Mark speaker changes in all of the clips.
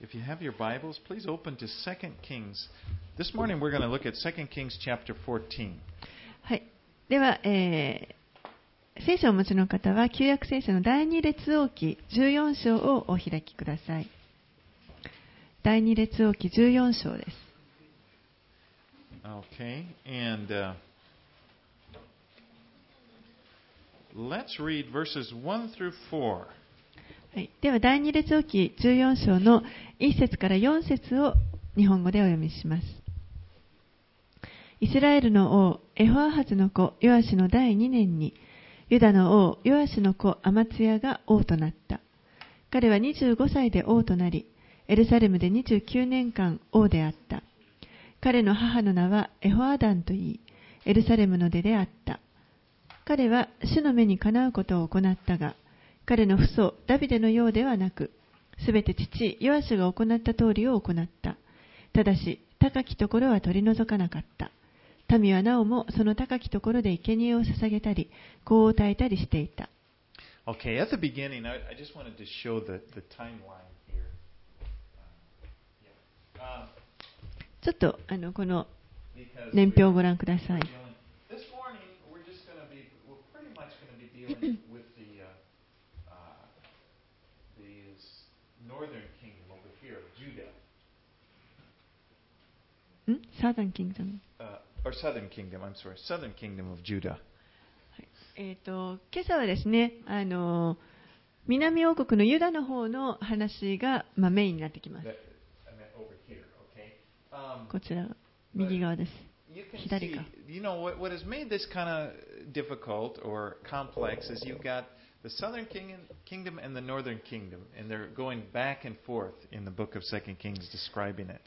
Speaker 1: If you have your Bibles, please open to 2 Kings. This morning we're going to look at 2 Kings chapter 14.
Speaker 2: はい。では、えー聖書をお持ちの方は、旧約聖書の第二列王記14章をお開きください。第二列王記14章です。
Speaker 1: Okay, and uh, let's read verses 1 through 4.
Speaker 2: はい、では、第二列王記14章の1節から4節を日本語でお読みします。イスラエルの王、エホアハズの子、ヨアシの第2年に、ユダの王、ヨアシの子、アマツヤが王となった。彼は25歳で王となり、エルサレムで29年間王であった。彼の母の名はエホアダンといい、エルサレムの出であった。彼は主の目にかなうことを行ったが、彼の父祖ダビデのようではなく、すべて父ヨアシュが行った通りを行った。ただし、高きところは取り除かなかった。民はなおもその高きところで生贄を捧げたり、香を焚いたりしていた。
Speaker 1: Okay, at the beginning, I, I just wanted to show the, the timeline here. Uh, yeah. Uh,
Speaker 2: ちょっとあのこの年表をご覧ください。
Speaker 1: This morning, we're just going to be, we're pretty much going to be dealing with the, uh, uh, the northern kingdom over here, Judah,
Speaker 2: んサーダンキングダム。
Speaker 1: uh, or southern kingdom. I'm sorry, southern kingdom of Judah.
Speaker 2: えー、と今朝はですねあの南王国のユダの方の話が、まあ、メインになってきます.
Speaker 1: Um,
Speaker 2: こちら右側です左か
Speaker 1: you know, what, what has made this kind of difficult or complex is you've got the southern kingdom, kingdom and the northern kingdom, and they're going back and forth in the book of Second Kings describing it.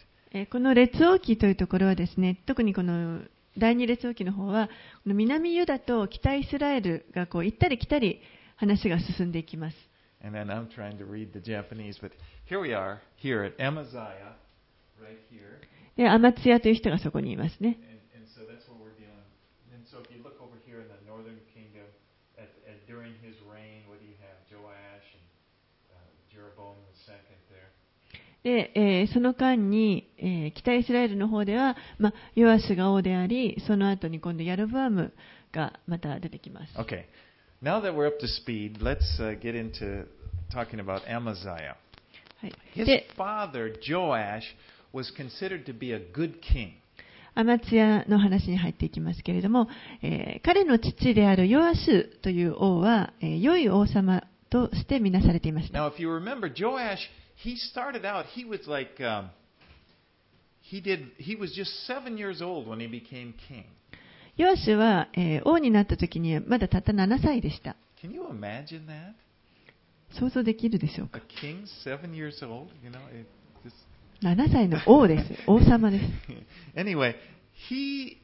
Speaker 2: この列王記というところはですね、特にこの第二列王記の方は、この南ユダと北イスラエルがこう行ったり来たり話が進んでいきます。アマツヤという人がそこにいますね。で、えーその間に、えー北イスラエルの方では、まあ、ヨアスが王でありその後に今度ヤルブアムがまた出てきます
Speaker 1: Okay, now that we're up to speed, let's uh, get into talking about Amaziah.
Speaker 2: はい、
Speaker 1: His
Speaker 2: で
Speaker 1: father, Joash, was considered to be a good king.
Speaker 2: アマツヤの話に入っていきますけれども、えー彼の父であるヨアシュという王は、えー良い王様として見なされていました。
Speaker 1: Now, if you remember, Joash, he started out, he was like, um, he did, he was just seven years old when he became king.
Speaker 2: ヨアシュは、えー王になった時にはまだたった7歳でした。
Speaker 1: Can you imagine that?
Speaker 2: 想像できるでしょう
Speaker 1: A
Speaker 2: か
Speaker 1: king seven years old? You know, it just
Speaker 2: 7歳の王です。王様です。
Speaker 1: anyway, he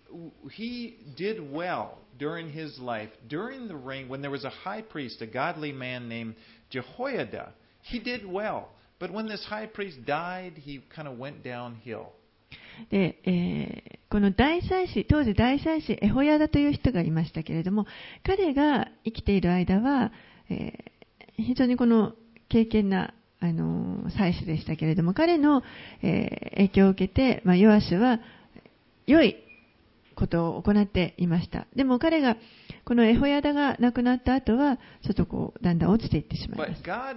Speaker 1: he did well during his life. During the reign, when there was a high priest, a godly man named Jehoiada, he did well. But when this high priest died, he kind of went downhill.
Speaker 2: で、えーこの大祭司、当時大祭司エホヤダという人がいましたけれども、彼が生きている間は、えー非常にこの敬虔な、あのー祭司でしたけれども、彼の、えー影響を受けて、まあ、ヨアシュは良いことを行っていました。でも彼がこのエホヤダが亡くなった後はちょっとこうだんだん落ちていってしまいま
Speaker 1: した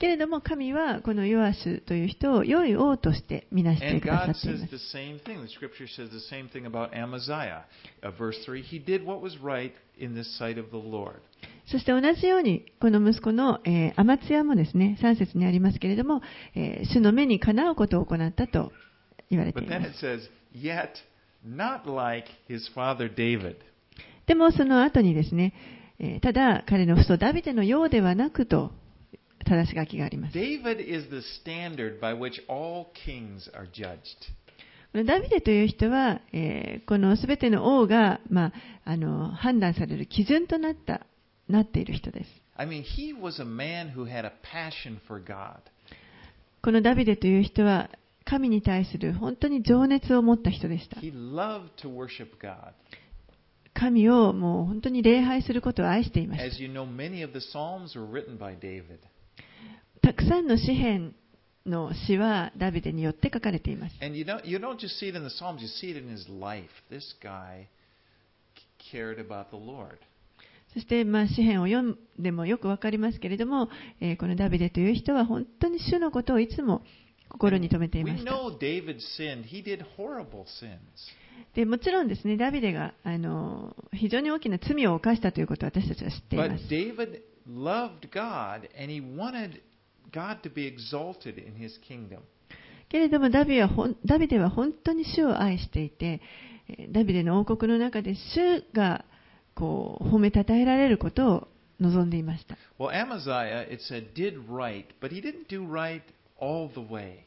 Speaker 2: けれども神はこのヨアスという人を良い王としてみなしています。そして同じようにこの息子のアマツヤもですね3節にありますけれども主の目にかなうことを行ったと。言われています。でもその後にですね、ただ彼の父ダビデのようではなくと、正し書きがあります。ダビデという人は、このすべての王が、まあ、あの判断される基準となっ,たなっている人です。このダビデという人は、神に対する本当に情熱を持った人でした。神をもう本当に礼拝することを愛していました。たくさんの詩篇の詩はダビデによって書かれています。そして、まあ、詩篇を読んでもよく分かりますけれども、え、このダビデという人は本当に主のことをいつも知っています。心
Speaker 1: に留めていまし。
Speaker 2: でもちろんですね、ダビデがあの非常に大きな罪を犯したということを私たちは知っています。けれどもダビ,デは本当に主を愛していて、ダビデの王国の中で主がこう褒めたたえられることを望んでいました。
Speaker 1: All the way.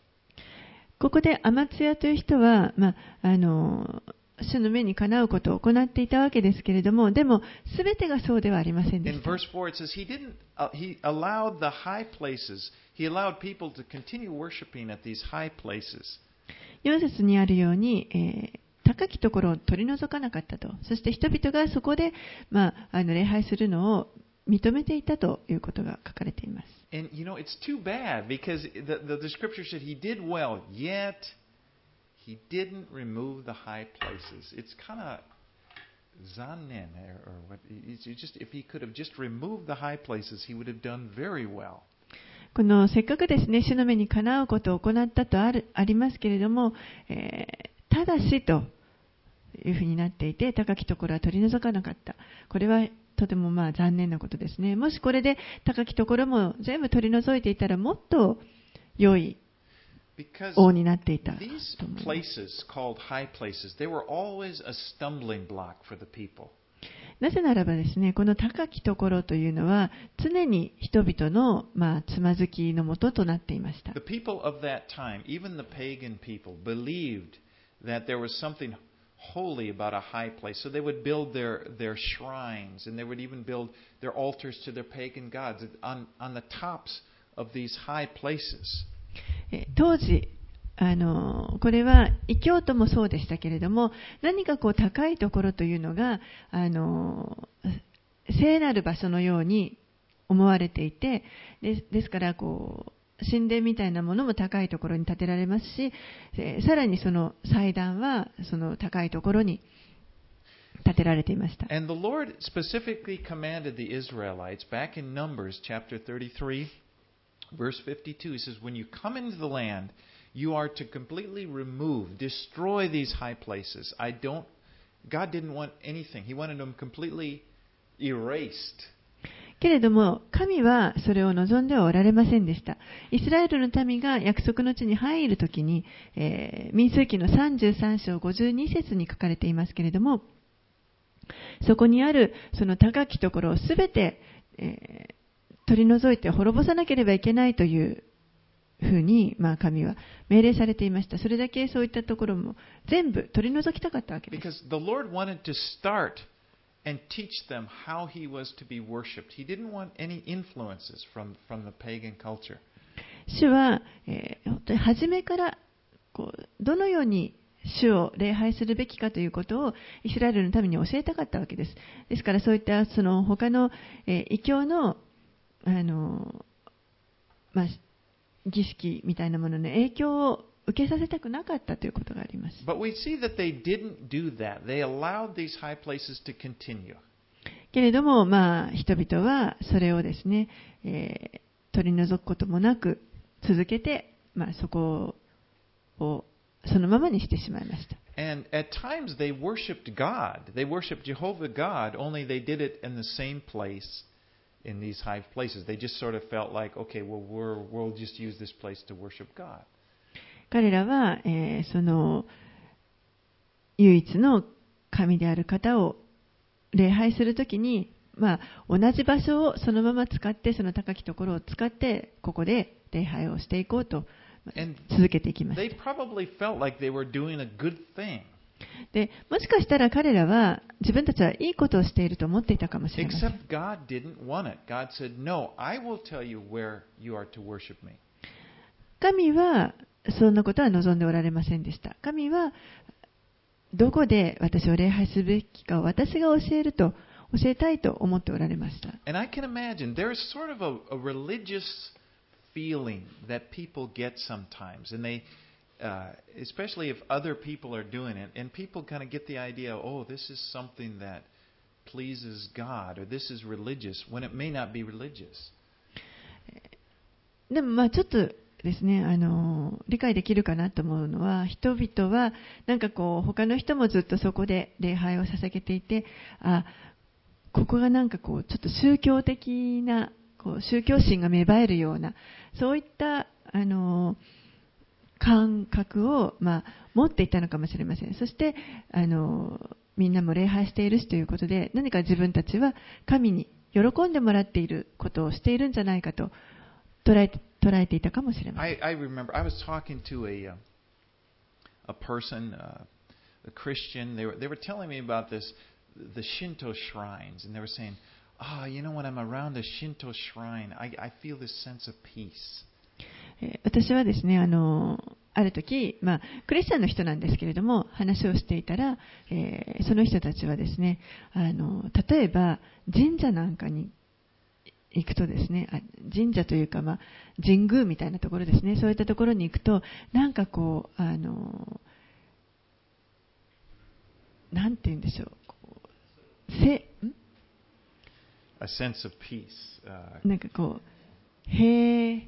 Speaker 2: ここでアマツヤという人は、まあ、あの主の目にかなうことを行っていたわけですけれども、でも、すべてがそうではありませんで
Speaker 1: In
Speaker 2: した。
Speaker 1: verse 4, it says he didn't, uh, he allowed the high places, he allowed people to continue worshiping at these high places.
Speaker 2: 4節にあるように、えー高きところを取り除かなかったと、そして人々がそこで、まあ、あの礼拝するのを認めていたということが書かれています。
Speaker 1: And you know, it's too bad because the, the, the scripture said he did well, yet he didn't remove the high places. It's kind of zanen, or, or what, it's it's just, if he could have just removed the high places, he would have done very well.
Speaker 2: このせっかくですね、主の目にかなうことを行ったとあるありますけれども、えーただしというふうになっていて、高きところは取り除かなかった。これは とてもまあ残念なことですね。もしこれで高きところも全部取り除いていたら、もっと良い王になっていたと思います。
Speaker 1: places called high places, they were always a stumbling block for the people.
Speaker 2: なぜならばですね、この高きところというのは、常に人々の、まあ、つまずきのもととなっていました
Speaker 1: The。people of that time, even the pagan people, believed that there was something holy about a high place. So they would build their, their shrines and they would even build their altars to their pagan gods on, on the tops of these high places.
Speaker 2: 当時あのこれは異教徒もそうでしたけれども何かこう高いところというのがあの聖なる場所のように思われていてでですからこう神殿みたいなものも高いところに建てられますし、えーさらにその祭壇はその高いところに建てられていました。
Speaker 1: And the Lord specifically commanded the Israelites back in Numbers chapter 33, verse 52. He says, When you come into the land, you are to completely remove, destroy these high places. I don't, God didn't want anything. He wanted them completely erased.
Speaker 2: けれども、神はそれを望んではおられませんでした。イスラエルの民が約束の地に入るときに、えー民数記の33章52節に書かれていますけれども、そこにあるその高きところをすべて、えー取り除いて滅ぼさなければいけないというふうに、まあ、神は命令されていました。それだけそういったところも全部取り除きたかったわけです。
Speaker 1: And teach them how He was to be worshipped. He didn't want any influences from, from the pagan culture.
Speaker 2: 主は、えー本当に初めからこうどのように主を礼拝するべきかということをイスラエルの民に教えたかったわけです。ですからそういったその他の、えー異教のあの、まあ、儀式みたいなものの影響を受けさせたくなかったということがあります。
Speaker 1: But we see that they didn't do that. They allowed these high places to continue.
Speaker 2: けれども、まあ、人々はそれをですね、えー取り除くこともなく続けて、まあ、そこをそのままにしてしまいました。
Speaker 1: And at times they worshiped God. They worshiped Jehovah God, only they did it in the same place in these high places. They just sort of felt like, okay, well, we're, we'll just use this place to worship God.
Speaker 2: 彼らは、えーその唯一の神である方を礼拝するときに、まあ、同じ場所をそのまま使って、その高きところを使って、ここで礼拝をしていこうと続けていきました。でもしかしたら彼らは自分たちはいいことをしていると思っていたかもしれません。神はそんなことは望んでおられませんでした。神はどこで私を礼拝すべきか私が教えると教えたいと思っておられました。でもまあちょっとですね、あの理解できるかなと思うのは、人々はなんかこう他の人もずっとそこで礼拝を捧げていて、あここがなんかこうちょっと宗教的なこう宗教心が芽生えるような、そういったあの感覚を、まあ、持っていたのかもしれません。そしてあのみんなも礼拝しているしということで、何か自分たちは神に喜んでもらっていることをしているんじゃないかと捉えて捉えていたかもしれません。
Speaker 1: I, I remember I was talking to a uh, a person, uh, a Christian. They were they were telling me about this the Shinto shrines, and they were saying, "Ah, you know, when I'm around a Shinto shrine, I, I feel this sense of peace."
Speaker 2: えー私はですね、あの、ある時、まあ、クリスチャンの人なんですけれども、話をしていたら、えーその人たちはですね、あの、例えば、神社なんかに行くとですね、あ神社というか、まあ、神宮みたいなところですね、そういったところに行くと、なんかこう、あの、なんて言うんでしょう、こうせ、ん
Speaker 1: A sense of peace. Uh,
Speaker 2: なんかこう、平、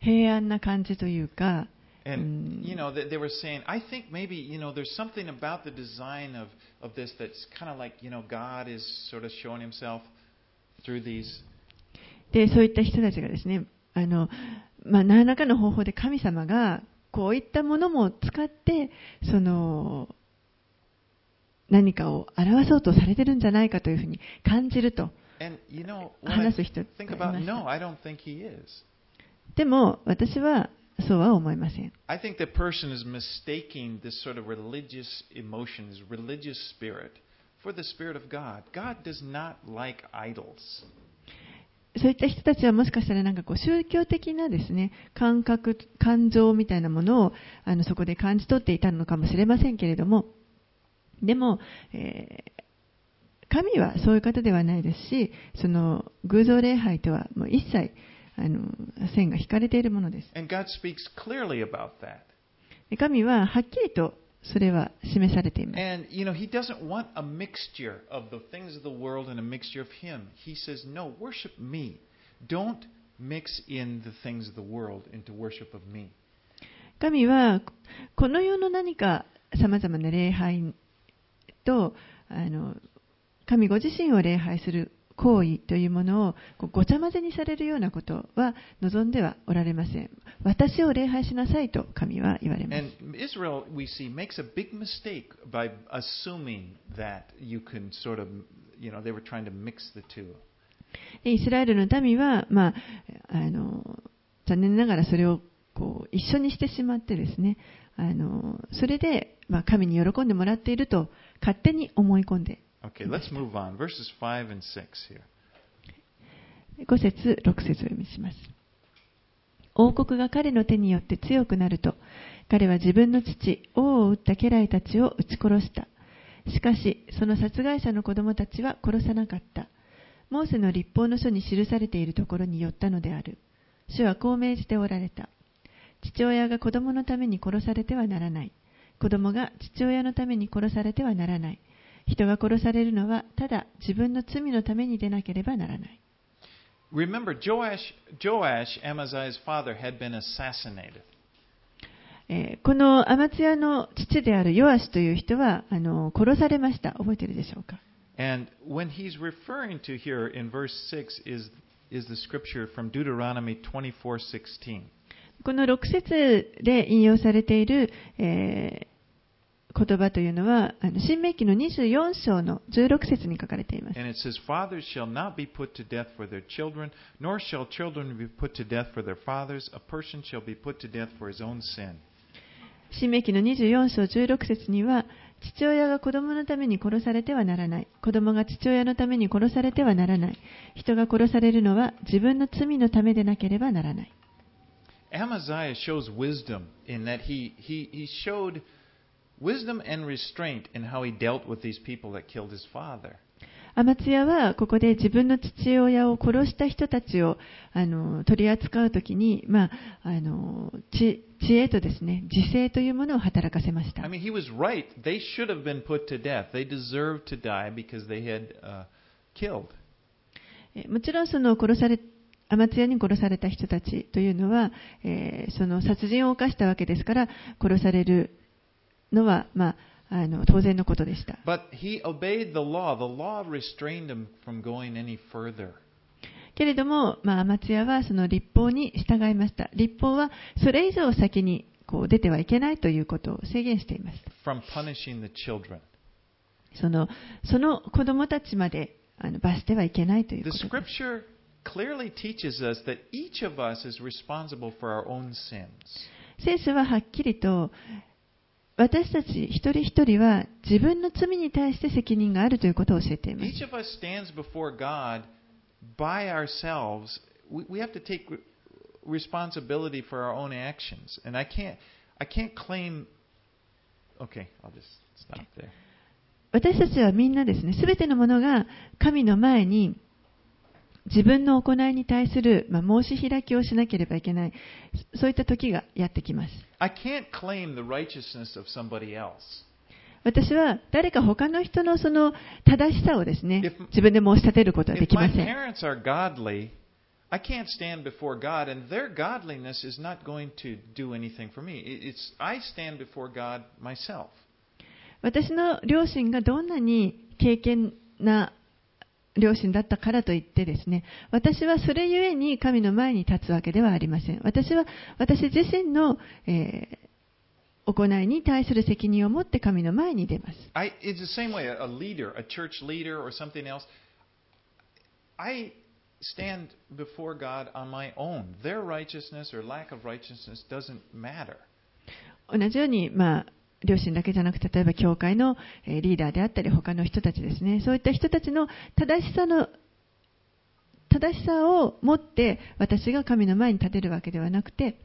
Speaker 2: 平安な感じというか、
Speaker 1: And
Speaker 2: Mm.
Speaker 1: you know, they, they were saying, I think maybe you know, there's something about the design of of this that's kind of like you know, God is sort of showing Himself
Speaker 2: そういった人たちがですね、あのまあ、何らかの方法で神様がこういったものも使ってその何かを表そうとされてるんじゃないかというふうに感じると話す人がいまし。でも私はそうは思いません。
Speaker 1: For the spirit of God. God does not like idols.
Speaker 2: そういった人たちはもしかしたらなんかこう宗教的なですね、感覚、感情みたいなものをあのそこで感じ取っていたのかもしれませんけれども、でも、えー神はそういう方ではないですし、その偶像礼拝とはもう一切あの線が引かれているものです。
Speaker 1: And God speaks clearly about that.
Speaker 2: で神ははっきりとそれは示されています。神はこの世の何かさまざまな礼拝とあの神ご自身を礼拝する。行為というものをごちゃ混ぜにされるようなことは望んではおられません。私を礼拝しなさいと神は言われます。
Speaker 1: And Israel, we see, makes a big mistake by assuming that you can sort of, you know, they were trying to mix the two.
Speaker 2: でイスラエルの民は、まあ、あの残念ながらそれをこう一緒にしてしまってですね、あのそれで、まあ、神に喜んでもらっていると勝手に思い込んで
Speaker 1: Okay, let's move on. Verses 5 and 6 here.
Speaker 2: 5節6節を読みします。王国が彼の手によって強くなると、彼は自分の父、王を撃った家来たちを撃ち殺した。しかし、その殺害者の子供たちは殺さなかった。モーセの立法の書に記されているところに寄ったのである。主はこう命じておられた。父親が子供のために殺されてはならない。子供が父親のために殺されてはならない。人が殺されるのはただ自分の罪のためにでなければならない。
Speaker 1: Remember, Joash, Joash, Amaziah's father, had been assassinated.
Speaker 2: えーこのアマツヤの父であるヨアシという人はあの殺されました。覚えているでしょうか
Speaker 1: And when he's referring to here in verse 6 is, is the scripture from Deuteronomy 24:16.
Speaker 2: この6節で引用されている、えー言葉というのは、あの新明記の24章の16節に書かれています。
Speaker 1: Says, children,
Speaker 2: 新明記の24章16節には、父親が子供のために殺されてはならない。子供が父親のために殺されてはならない。人が殺されるのは自分の罪のためでなければならない。
Speaker 1: アマザイア shows wisdom in that he, he, he showed and restraint in how he dealt with these people that killed his father.
Speaker 2: アマツヤはここで自分の父親を殺した人たちをあの取り扱うときに、まあ、あの知知恵とですね自制というものを働かせました
Speaker 1: I。mean, he was right. They should have been put to death. They deserved to die because they had uh, killed.
Speaker 2: えもちろんその殺されアマツヤに殺された人たちというのは、えーその殺人を犯したわけですから殺されるのは、まあ、あの当然のことでした。けれども、まあ、アマツヤはその立法に従いました。立法はそれ以上先にこう出てはいけないということを制限しています。そ,のその子供たちまで罰してはいけないということです。The ははっきりと私たち一人一人は自分の罪に対して責任があるということを教えています。
Speaker 1: Each of us stands before God by ourselves. We, we have to take re- responsibility for our own actions. And I can't, I can't claim. Okay, I'll just stop there.
Speaker 2: 私たちはみんなですね、すべてのものが神の前に自分の行いに対する、まあ、申し開きをしなければいけない、そういった時がやってきます。私は誰か他の人の,その正しさをですね自分で申し立てることはできません。私の両親がどんなに敬虔な両親だったからといってですね、私はそれゆえに神の前に立つわけではありません。私は私自身の、えー行いに対する責任を持って神の前に出ます。
Speaker 1: I, it's the same way a, leader, a church leader, or something else. I stand before God on my own. Their righteousness or lack of righteousness doesn't matter.
Speaker 2: 同じように、まあ、両親だけじゃなくて、例えば教会のリーダーであったり、他の人たちですね、そういった人たちの正しさの正しさを持って私が神の前に立てるわけではなくて、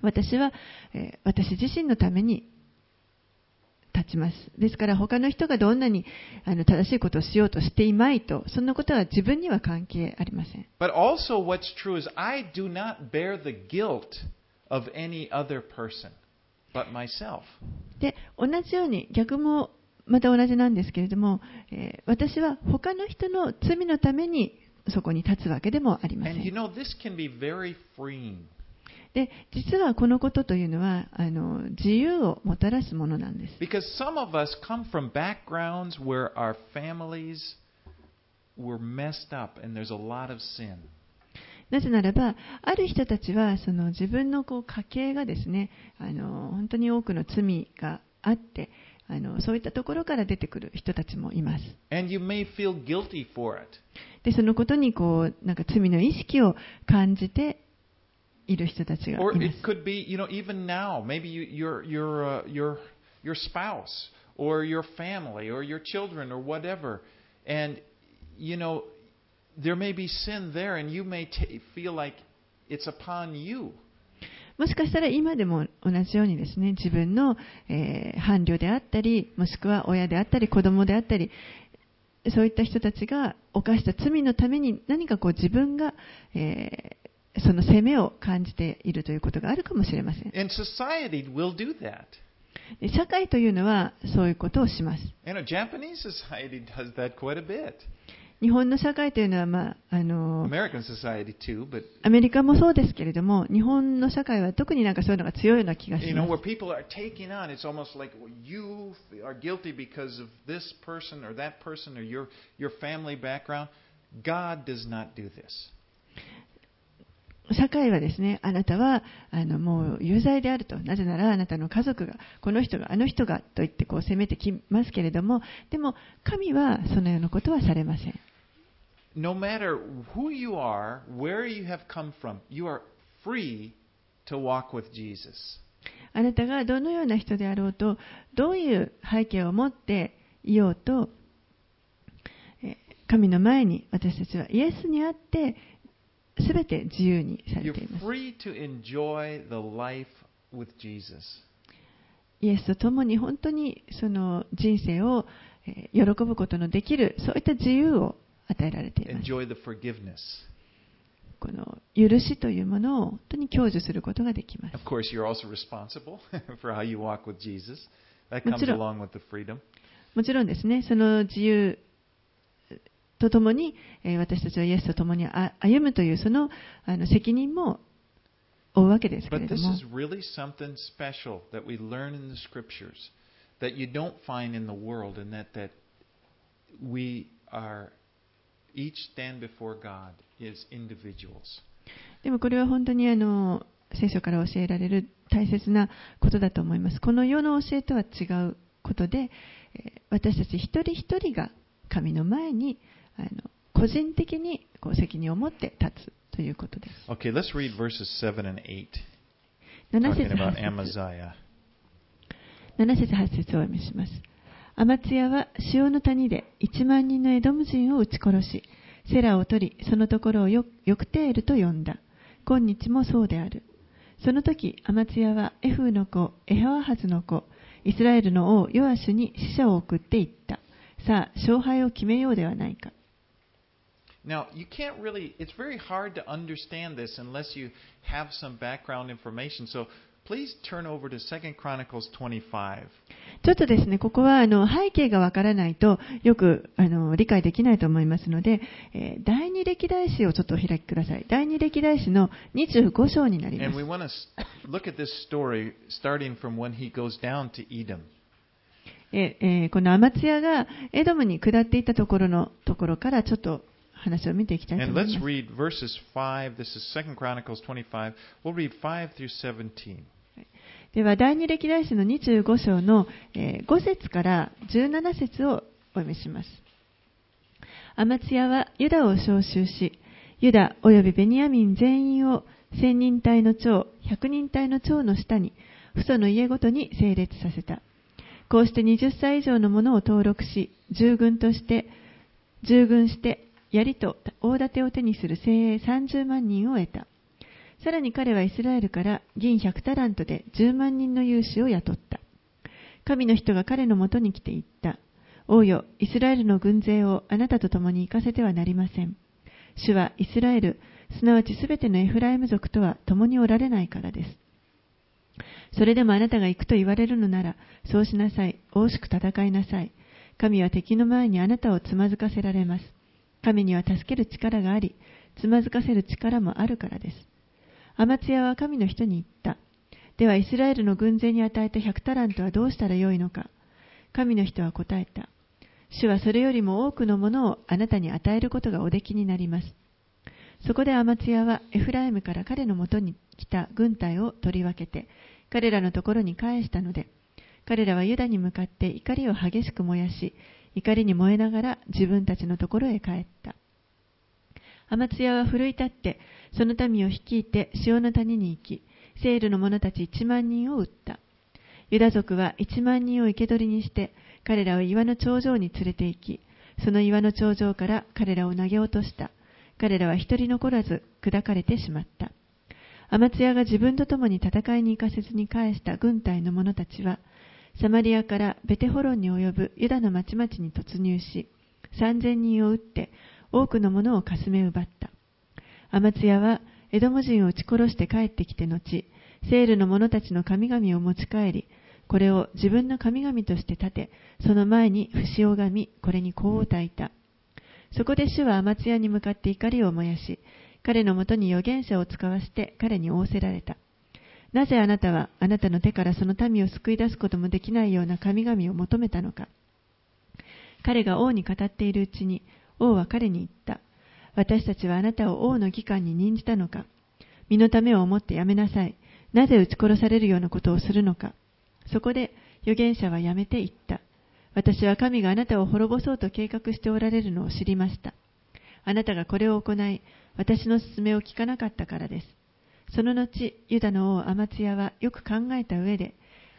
Speaker 2: 私は、えー私自身のために立ちます。ですから他の人がどんなにあの正しいことをしようとしていまいと、そんなことは自分には関係ありません。
Speaker 1: But also, what's true is I do not bear the guilt of any other person but myself.
Speaker 2: で同じように逆もまた同じなんですけれども、えー私は他の人の罪のためにそこに立つわけでもありませ
Speaker 1: And you
Speaker 2: ん。
Speaker 1: know, this can be very freeing.
Speaker 2: で実はこのことというのはあの自由をもたらすものなんです。
Speaker 1: Because some of us come from backgrounds where our families were messed up and there's a lot of sin.
Speaker 2: なぜならば、ある人たちはその自分のこう家系がですねあの本当に多くの罪があってあの、そういったところから出てくる人たちもいます。
Speaker 1: And you may feel guilty for it.
Speaker 2: で、そのことにこうなんか罪の意識を感じている人たちが
Speaker 1: Or
Speaker 2: いま
Speaker 1: it
Speaker 2: す。
Speaker 1: could be, you know, even now, maybe you, your, your, uh, your, your spouse or your family or your children or whatever. And, you know, there may be sin there and you may feel like it's upon you.
Speaker 2: もしかしたら今でも同じようにですね、自分の、えー伴侶であったり、もしくは親であったり、子供であったり、そういった人たちが犯した罪のために何かこう自分が、えーその責めを感じているということがあるかもしれません。
Speaker 1: And society will do that.
Speaker 2: で社会というのはそういうことをします。日本の社会というのは、まああの、アメリカもそうですけれども、日本の社会は特になんかそういうのが強いような気がします。
Speaker 1: 人
Speaker 2: 社会はですね、あなたはあのもう有罪であると、なぜならあなたの家族が、この人が、あの人がと言ってこう責めてきますけれども、でも神はそのようなことはされません。
Speaker 1: No matter who you are, where you have come from, you are free to walk with Jesus.
Speaker 2: あなたがどのような人であろうと、どういう背景を持っていようと、神の前に私たちはイエスにあって、すべて自由にされています。イエスと共に本当にその人生を喜ぶことのできる、そういった自由を。与えられています。この許しというものを本当に享受することができます。もちろん,ですね、その自由とともに、私たちはイエスとともに歩むというその責任も負うわけですけれども。
Speaker 1: Each stand before God as individuals.
Speaker 2: でもこれは本当にあの聖書から教えられる大切なことだと思います。この世の教えとは違うことで、えー私たち一人一人が神の前にあの個人的にこう責任を持って立つということです。
Speaker 1: Okay, let's read verses 7 and 8,
Speaker 2: 7
Speaker 1: talking
Speaker 2: 節
Speaker 1: about
Speaker 2: 8節
Speaker 1: Amaziah.
Speaker 2: 7節8節をお読みします。アマツヤは潮の谷で1万人のエドム人を撃ち殺し、セラを取り、そのところをヨヨクテールと呼んだ。今日もそうである。その時、アマツヤはエフーの子、エハワハズの子、イスラエルの王ヨアシュに死者を送っていった。さあ、勝敗を決めようではないか。
Speaker 1: Now, you can't really, it's very hard to understand this unless you have some background information. So please turn over to 2 Chronicles 25.
Speaker 2: ちょっとですね、ここはあの背景がわからないとよくあの理解できないと思いますので、えー第二歴代史をちょっとお開きください。第二歴代史の25章になりま
Speaker 1: And
Speaker 2: す
Speaker 1: we。want to look at this story starting from when he goes down to Edom.
Speaker 2: ええーこのアマツヤがエドムに下っていったところのところからちょっと話を見ていきたいと
Speaker 1: And
Speaker 2: 思い
Speaker 1: let's
Speaker 2: ます。
Speaker 1: read verses 5. This is 2 Chronicles 25. We'll read 5 through 17.
Speaker 2: では、第二歴代史の25章の、5節から17節をお読みします。アマツヤはユダを召集し、ユダ及びベニヤミン全員を千人隊の長、百人隊の長の下に、父祖の家ごとに整列させた。こうして20歳以上の者を登録し、従軍として、従軍して、槍と大盾を手にする精鋭30万人を得た。さらに彼はイスラエルから銀100タラントで10万人の勇士を雇った。神の人が彼のもとに来て言った。王よ、イスラエルの軍勢をあなたと共に行かせてはなりません。主はイスラエル、すなわちすべてのエフライム族とは共におられないからです。それでもあなたが行くと言われるのなら、そうしなさい。惜しく戦いなさい。神は敵の前にあなたをつまずかせられます。神には助ける力があり、つまずかせる力もあるからです。アマツヤは神の人に言った。ではイスラエルの軍勢に与えた100タラントはどうしたらよいのか。神の人は答えた。主はそれよりも多くのものをあなたに与えることがおできになります。そこでアマツヤはエフライムから彼のもとに来た軍隊を取り分けて、彼らのところに返したので、彼らはユダに向かって怒りを激しく燃やし、怒りに燃えながら自分たちのところへ帰った。アマツヤは奮い立って、その民を率いて潮の谷に行き、セールの者たち1万人を撃った。ユダ族は1万人を生け捕りにして、彼らを岩の頂上に連れて行き、その岩の頂上から彼らを投げ落とした。彼らは一人残らず砕かれてしまった。アマツヤが自分と共に戦いに行かせずに返した軍隊の者たちは、サマリアからベテホロンに及ぶユダの町々に突入し、3000人を撃って多くの者をかすめ奪った。アマツヤはエドモ人を撃ち殺して帰ってきて後、セールの者たちの神々を持ち帰り、これを自分の神々として立て、その前に節をがみ、これに香を焚いた。そこで主はアマツヤに向かって怒りを燃やし、彼のもとに預言者を使わせて彼に仰せられた。なぜあなたはあなたの手からその民を救い出すこともできないような神々を求めたのか。彼が王に語っているうちに、王は彼に言った。私たちはあなたを王の議官に任じたのか。身のためを思ってやめなさい。なぜ撃ち殺されるようなことをするのか。そこで預言者はやめて言った。私は神があなたを滅ぼそうと計画しておられるのを知りました。あなたがこれを行い、私の勧めを聞かなかったからです。その後、ユダの王アマツヤはよく考えた上で、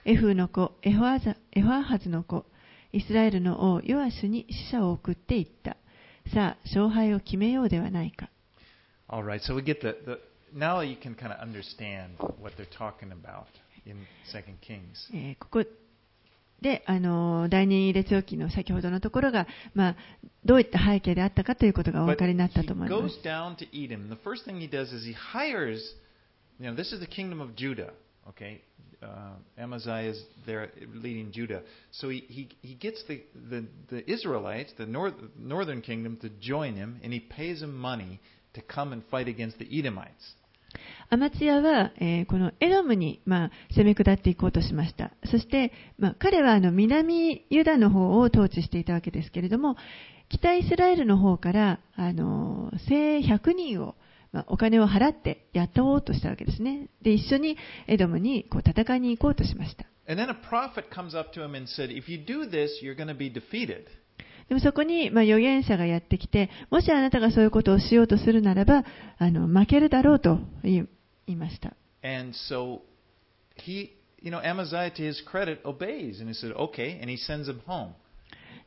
Speaker 2: エフーの子エホアハズの子、イスラエルの王ヨアシュに死者を送っていった。さあ、勝敗を決めようではないか。ここで、あの第二列王記の先ほどのところが、まあ、どういった背景であったかということがお分かりになったと思います。
Speaker 1: Uh, Amaziah is there leading Judah. So he, he, he gets the, the, the Israelites, the north, northern kingdom, to join him, and he pays them money to come and fight against the Edomites.
Speaker 2: アマツヤは、えーこのエドムに、まあ、攻め下っていこうとしました。そして、まあ、彼はあの南ユダの方を統治していたわけですけれども、北イスラエルの方から、あの、精100人を、まあ、お金を払って雇おうとしたわけですね。で、一緒にエドムにこう戦いに行こうとしました。でもそこに、まあ、預言者がやってきて、もしあなたがそういうことをしようとするならば、あの負けるだろうと言いました。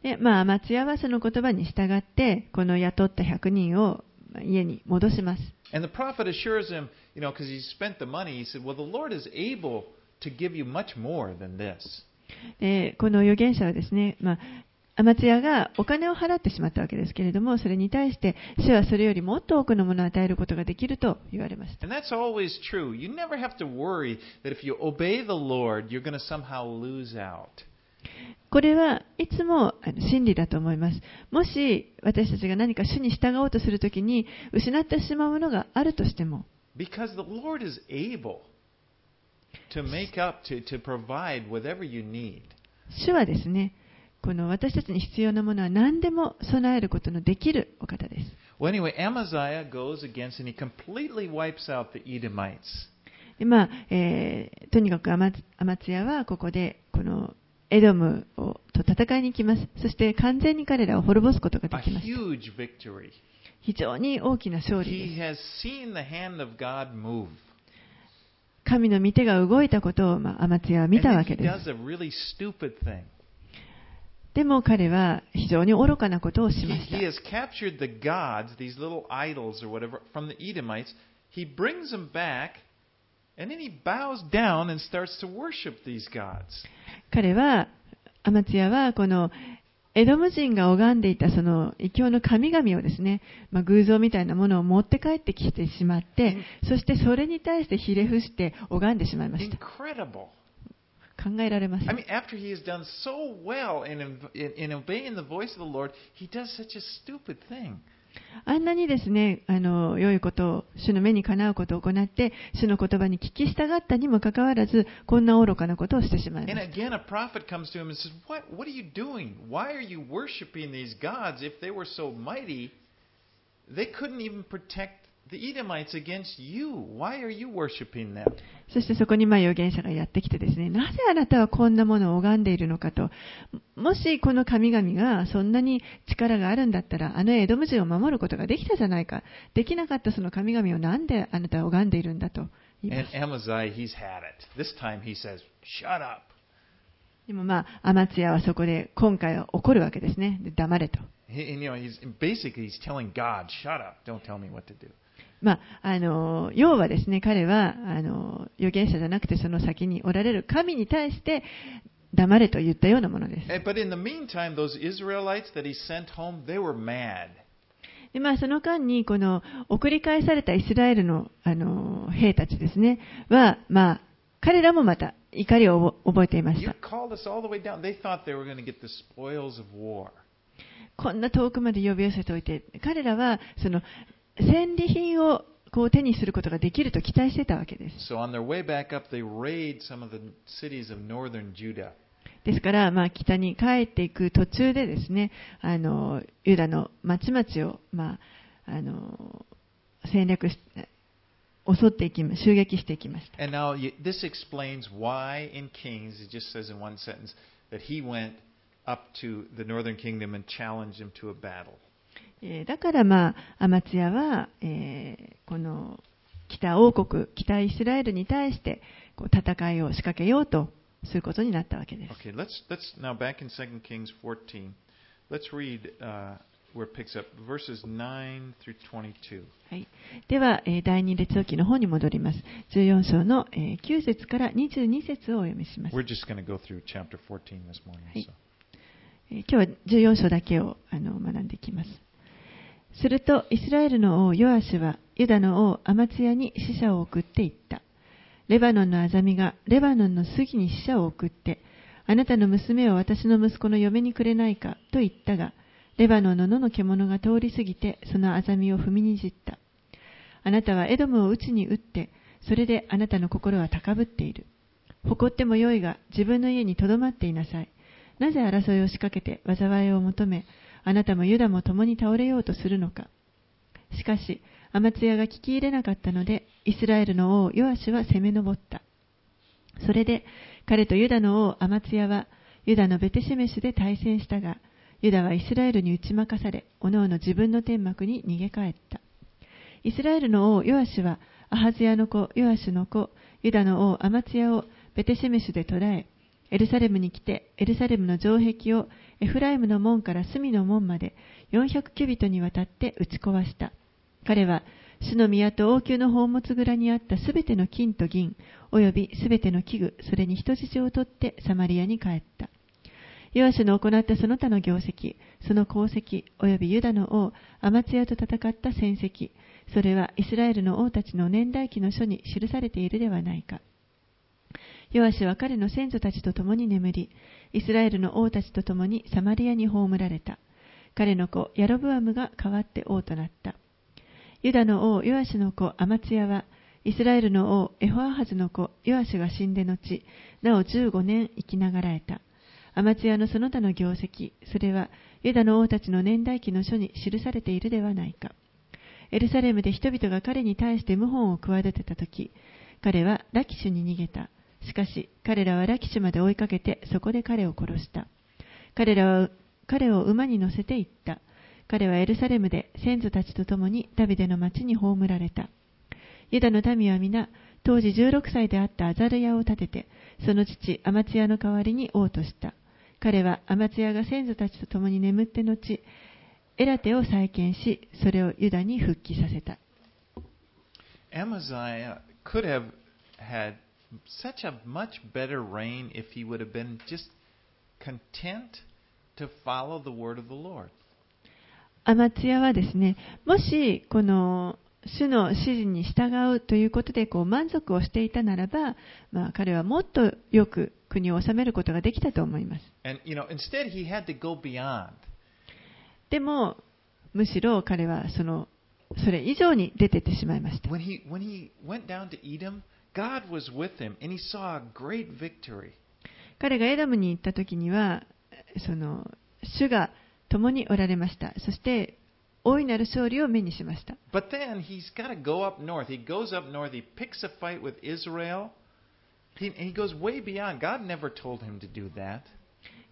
Speaker 2: で、まあ know, の言葉に従ってこの雇った credit, 家に戻します。
Speaker 1: And the prophet assures him, you know, because he spent the money, he said, Well, the Lord is able to give you much more than this.
Speaker 2: で、この預言者はですね、まあ、アマツヤがお金を払ってしまったわけですけれども、それに対して、主はそれよりもっと多くのものを与えることができると言われました。
Speaker 1: And that's always true. You never have to worry that if you obey the Lord,
Speaker 2: これはいつも真理だと思います。もし私たちが何か主に従おうとするときに失ってしまうものがあるとしても。主はですね、この私たちに必要なものは何でも備えることのできるお方です。今、えー、とにかくアマ,アマツヤはここでこのエドムをと戦いに行きます。そして完全に彼らを滅ぼすことができました。
Speaker 1: huge victory.
Speaker 2: 非常に大きな勝利
Speaker 1: He
Speaker 2: です。
Speaker 1: has seen the hand of God move.
Speaker 2: 神の御手が動いたことを、まあ、アマツヤは見たわ
Speaker 1: he
Speaker 2: けです。でも彼は非常に愚かなことをし
Speaker 1: He,
Speaker 2: ました。
Speaker 1: he has
Speaker 2: 彼は、アマツヤはこのエドム人が拝んでいたその異教の神々をですね、まあ、偶像みたいなものを持って帰ってきてしまって、そしてそれに対してひれ伏して拝んでしまいました。考えられます。
Speaker 1: I mean, after he has done so well in, in, in obeying the voice of the Lord, he does such a stupid thing.
Speaker 2: あんなにですねあの良いことを主の目にかなうことを行って主の言葉に聞き従ったにもかかわらずこんな愚かなことをしてしまいました。そしてそこに預言者がやってきてですね、なぜあなたはこんなものを拝んでいるのかと、もしこの神々がそんなに力があるんだったら、あのエドム人を守ることができたじゃないか、できなかったその神々をなんであなたは拝んでいるんだと。でもまあ、アマツヤはそこで今回は怒るわけですね、黙れと。まあ、あの要はですね彼はあの預言者じゃなくてその先におられる神に対して黙れと言ったようなものです。でまあ、その間にこの送り返されたイスラエルの,あの兵たちですねは、まあ、彼らもまた怒りを覚えていました。こんな遠くまで呼び寄せておいて彼らはその戦利品をこう手にすることができると期待してたわけです。
Speaker 1: So on their way back up, they raid some of the cities of northern Judah.
Speaker 2: ですから、まあ、北に帰っていく途中でですね、あのユダの町々を、まあ、あの戦略し襲っていきま襲撃していきました。
Speaker 1: And now this explains why in Kings, it just says in one sentence, that he went up to the northern kingdom and challenged them to a battle.
Speaker 2: えーだから、まあ、アマツヤは、えーこの北王国、北イスラエルに対してこう戦いを仕掛けようとすることになったわけです。
Speaker 1: Okay, let's let's now back in 2 Kings 14. Let's read uh, where it picks up verses 9 through 22.
Speaker 2: はい、では、えー第二列王記の方に戻ります。14章の、えー9節から22節をお読みします。
Speaker 1: We're just going to go through chapter 14 this morning.
Speaker 2: Hey.
Speaker 1: So.
Speaker 2: えー今日は14章だけをあの学んでいきます。すると、イスラエルの王ヨアシュは、ユダの王アマツヤに使者を送っていった。レバノンのアザミがレバノンの杉に使者を送って、あなたの娘を私の息子の嫁にくれないかと言ったが、レバノンの野の獣が通り過ぎて、そのアザミを踏みにじった。あなたはエドムを打ちに打って、それであなたの心は高ぶっている。誇ってもよいが、自分の家にとどまっていなさい。なぜ争いを仕掛けて災いを求め、あなたもユダも共に倒れようとするのか？しかし、アマツヤが聞き入れなかったので、イスラエルの王ヨアシは攻め上った。それで、彼とユダの王アマツヤは、ユダのベテシメシュで対戦したが、ユダはイスラエルに打ち負かされ、おのおの自分の天幕に逃げ帰った。イスラエルの王ヨアシュは、アハズヤの子ヨアシュの子、ユダの王アマツヤをベテシメシュで捕らえ、エルサレムに来て、エルサレムの城壁をエフライムの門から隅の門まで400キュビトにわたって打ち壊した。彼は、主の宮と王宮の宝物蔵にあったすべての金と銀、およびすべての器具、それに人質を取ってサマリアに帰った。ヨアシュの行ったその他の業績、その功績、およびユダの王、アマツヤと戦った戦績、それはイスラエルの王たちの年代記の書に記されているではないか。ヨアシは彼の先祖たちと共に眠り、イスラエルの王たちと共にサマリアに葬られた。彼の子、ヤロブアムが代わって王となった。ユダの王、ヨアシの子、アマツヤは、イスラエルの王、エホアハズの子、ヨアシが死んで後、なお15年生きながらえた。アマツヤのその他の業績、それは、ユダの王たちの年代記の書に記されているではないか。エルサレムで人々が彼に対して謀反を企てたとき、彼はラキシュに逃げた。しかし、彼らはラキシュまで追いかけて、そこで彼を殺した。彼らは彼を馬に乗せて行った。彼はエルサレムで先祖たちと共にダビデの町に葬られた。ユダの民は皆、当時16歳であったアザルヤを立てて、その父アマツヤの代わりに王とした。彼はアマツヤが先祖たちと共に眠って後、エラテを再建し、それをユダに復帰させた。
Speaker 1: Amaziah could have had such a much better reign if he would have been just content to follow the word of the Lord.
Speaker 2: アマツヤはですね、もしこの主の指示に従うということでこう満足をしていたならば、まあ、彼はもっとよく国を治めることができたと思います。
Speaker 1: And you know, instead he had to go beyond.
Speaker 2: でも、むしろ彼はそのそれ以上に出てってしまいました。
Speaker 1: When he when he went down to Edom,
Speaker 2: 彼がエダムに行った時にはその主が共におられました。そして大いなる勝利を目にしました。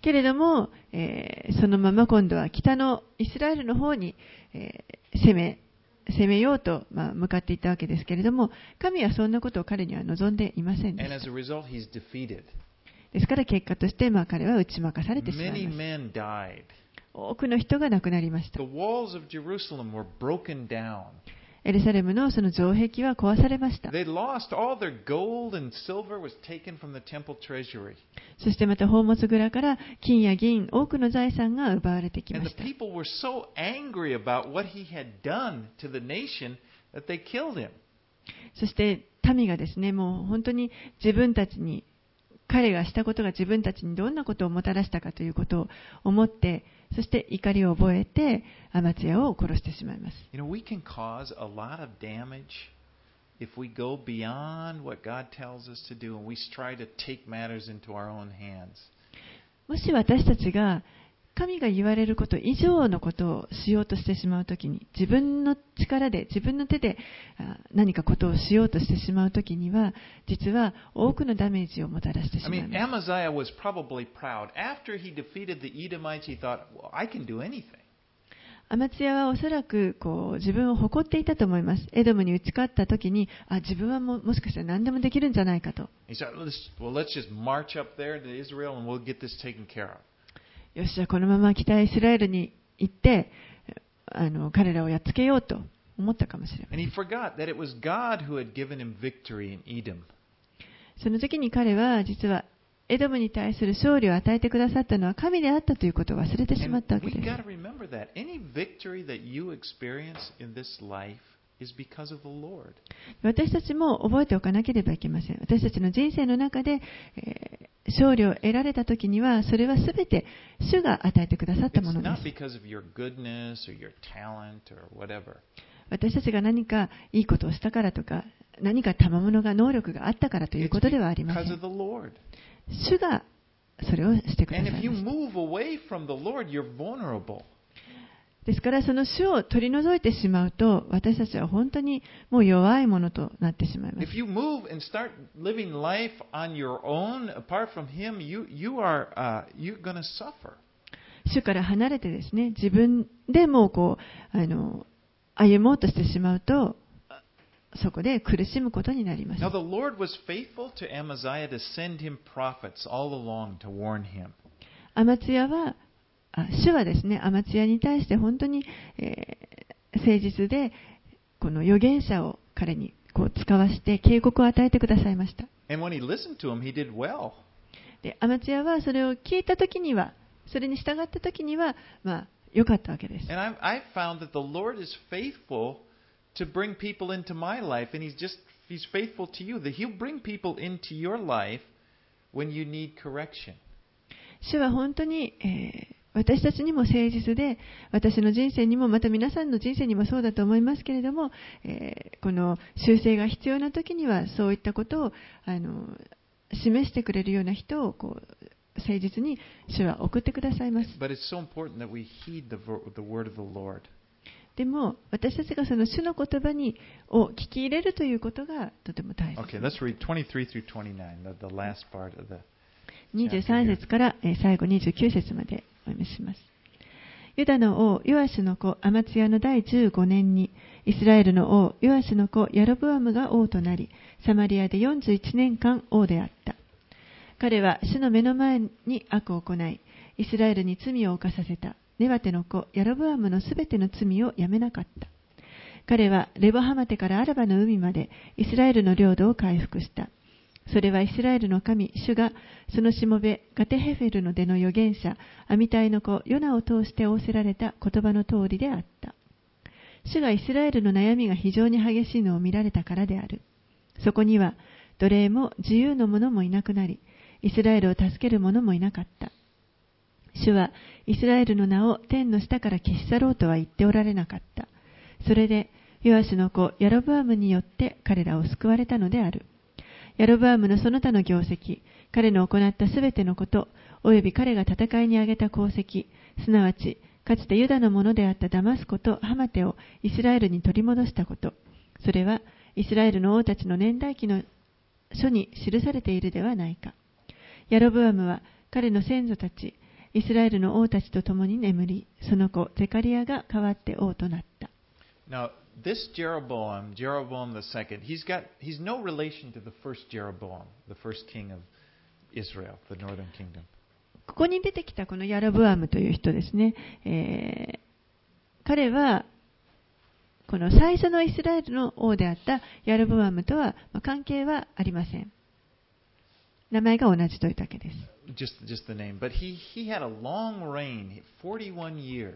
Speaker 2: けれども、えー、そのまま今度は北のイスラエルの方に、えー、攻め攻めようと、まあ、向かっていったわけですけれども、神はそんなことを彼には望んでいませんでし
Speaker 1: result.
Speaker 2: た。ですから結果として、まあ、彼は打ち負かされてしまいます。多くの人が亡くなりましたエルサレムのその城壁は壊されました。そしてまた宝物蔵から金や銀、多くの財産が奪われてきました。そして民がですね、もう本当に自分たちに彼がしたことが自分たちにどんなことをもたらしたかということを思って、そして怒りを覚えて、アマチュアを殺してしまいます。
Speaker 1: You
Speaker 2: 私たちが神が言われること以上のことをしようとしてしまうときに、自分の力で、自分の手であ何かことをしようとしてしまうときには、実は多くのダメージをもたらしてしまい
Speaker 1: mean,
Speaker 2: ます。
Speaker 1: Amaziah was probably proud. After he defeated the Edomites, he thought, well, I can do anything.
Speaker 2: アマツヤはおそらくこう自分を誇っていたと思います。エドムに打ち勝ったときに、あ、自分はももしかしたら何でもできるんじゃないかと。
Speaker 1: Said, well,
Speaker 2: よし、じゃあこのまま北イスラエルに行って、あの彼らをやっつけようと思ったかもしれません。その時に彼は実はエドムに対する勝利を与えてくださったのは神であったということを忘れてしまったわけです。私たちも覚えておかなければいけません。私たちの人生の中で、え、勝利を得られたときには、それはすべて主が与えてくださったものです。私たちが何かいいことをしたからとか、何か賜物が能力があったからということではありません。主がそれをしてくださいました。ですからその主を取り除いてしまうと私たちは本当にもう弱いものとなってしまいます。主から離れてですね、自分でもこうあの歩もうとしてしまうとそこで苦しむことになります。
Speaker 1: Now,
Speaker 2: アマツヤはあ主はですね、アマツヤに対して本当に、えー誠実で、この預言者を彼にこう使わして警告を与えてくださいました。
Speaker 1: Him, well.
Speaker 2: で、アマツヤはそれを聞いたときには、それに従ったときには、まあ、良かったわけです。
Speaker 1: And I've found that the Lord is faithful to bring people into my life, and He's just He's faithful to you. That He'll bring people into your life when you need correction.
Speaker 2: 主は本当に、えー私たちにも誠実で、私の人生にも、また皆さんの人生にもそうだと思いますけれども、えーこの修正が必要な時には、そういったことをあの示してくれるような人をこう誠実に主は送ってくださいます。でも、私たちがその主の言葉にを聞き入れるということがとても大切
Speaker 1: Okay, let's read 23 through 29, the, the last part of the.
Speaker 2: 23節からえー最後29節までお読みします。ユダの王、ヨアシュの子、アマツヤの第15年に、イスラエルの王、ヨアシュの子、ヤロブアムが王となり、サマリアで41年間王であった。彼は主の目の前に悪を行い、イスラエルに罪を犯させた。ネバテの子、ヤロブアムのすべての罪をやめなかった。彼はレボハマテからアラバの海までイスラエルの領土を回復した。それはイスラエルの神、主がそのしもべ、ガテヘフェルの出の預言者、アミタイの子、ヨナを通して仰せられた言葉の通りであった。主がイスラエルの悩みが非常に激しいのを見られたからである。そこには奴隷も自由の者もいなくなり、イスラエルを助ける者もいなかった。主はイスラエルの名を天の下から消し去ろうとは言っておられなかった。それで、ヨアシの子、ヤロブアムによって彼らを救われたのである。ヤロブアムのその他の業績、彼の行ったすべてのこと、および彼が戦いに挙げた功績、すなわち、かつてユダのものであったダマスコとハマテをイスラエルに取り戻したこと、それはイスラエルの王たちの年代記の書に記されているではないか。ヤロブアムは彼の先祖たち、イスラエルの王たちと共に眠り、その子、ゼカリアが代わって王となった。
Speaker 1: Now, this Jeroboam, Jeroboam the second, he's got he's no relation to the first Jeroboam, the first king of Israel, the northern kingdom.
Speaker 2: ここに出てきたこのヤロブアムという人ですね、えー彼はこの最初のイスラエルの王であったヤロブアムとはまあ関係はありません。名前が同じというだけです。
Speaker 1: Just just the name, but he he had a long reign, 41 years.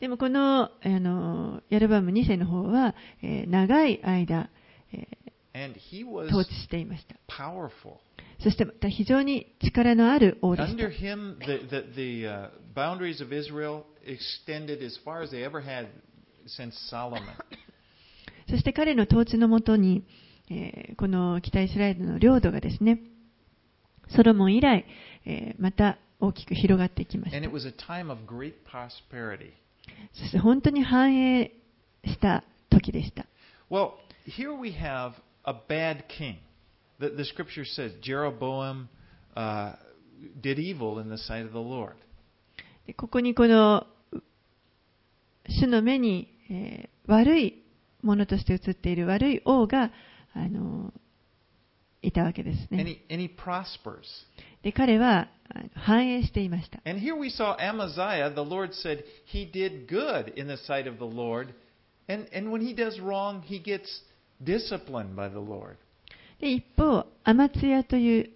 Speaker 2: でもこのあのヤロブアム2世の方は、えー長い間、えー統治していました。そしてまた非常に力のある王でした
Speaker 1: him, the, the, the uh, as.
Speaker 2: そして彼の統治のもとに、えーこの北イスラエルの領土がですね、ソロモン以来、えーまた大きく広がっていきましたそして本当に繁栄した時でした。
Speaker 1: Well, here we have a bad king. The, the scripture says Jeroboam uh, did evil in the sight of the Lord.
Speaker 2: でここにこの主の目に、えー悪いものとして映っている悪い王があのいたわけですね。で彼は反映していました。で一方、アマツヤという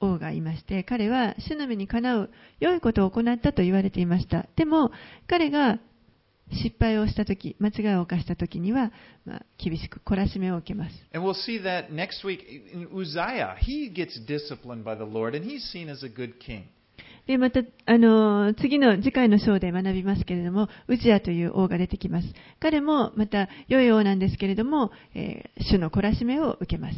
Speaker 2: 王がいまして、彼は主の目にかなう良いことを行ったと言われていました。でも、彼が失敗をしたとき、間違いを犯したときには、まあ、厳しく懲らしめを受けます。
Speaker 1: We'll、
Speaker 2: で、また、あのー、次の次回の章で学びますけれども、ウジアという王が出てきます。彼もまた良い王なんですけれども、えー、主の懲らしめを受けます。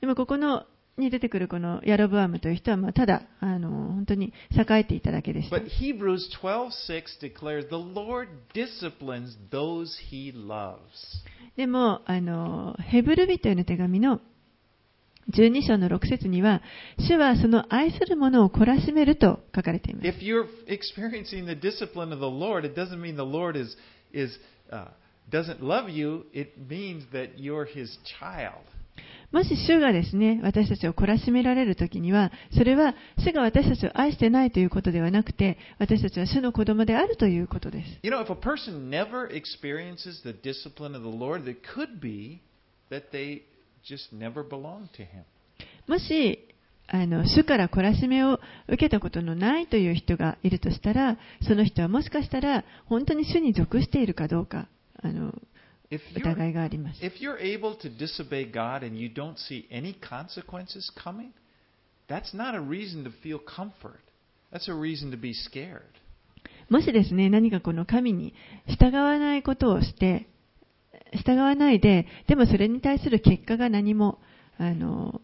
Speaker 2: でもここのに出てくるこのヤロブアムという人はまあただあの本当に栄えていただけでし。でもあの、ヘブル人への手紙の12章の6節には、主はその愛する者を懲らしめると書かれています。もし主がですね、私たちを懲らしめられるときには、それは主が私たちを愛してないということではなくて、私たちは主の子供であるということです。
Speaker 1: You know, if a person never experiences the discipline of the Lord, it could be that they just never belong to Him.
Speaker 2: もし、あの、主から懲らしめを受けたことのないという人がいるとしたら、その人はもしかしたら、本当に主に属しているかどうか、あの、疑いがあります。もしですね、何かこの神に従わないことをして、従わないで、でもそれに対する結果が何もあの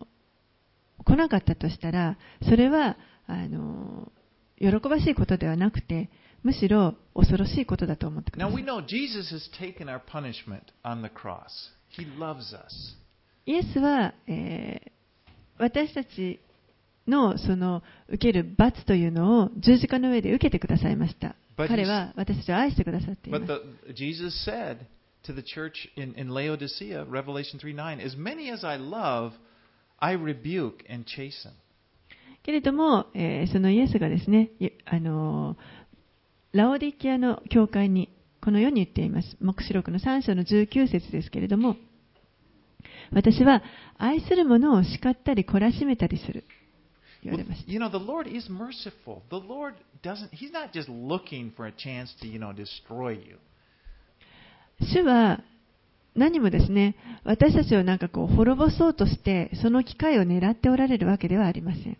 Speaker 2: 来なかったとしたら、それはあの喜ばしいことではなくて、むしろ恐ろしいことだと思ってください。イエスは、えー、私たちの,その受ける罰というのを十字架の上で受けてくださいました。彼は私たちを愛してくださっている。でも、イエスがですね、あの、ラオディキアの教会にこのように言っています。黙示録の3章の19節ですけれども私は愛する者を叱ったり懲らしめたりする。言われま
Speaker 1: す
Speaker 2: 主は何もですね私たちをなかこう滅ぼそうとしてその機会を狙っておられるわけではありません。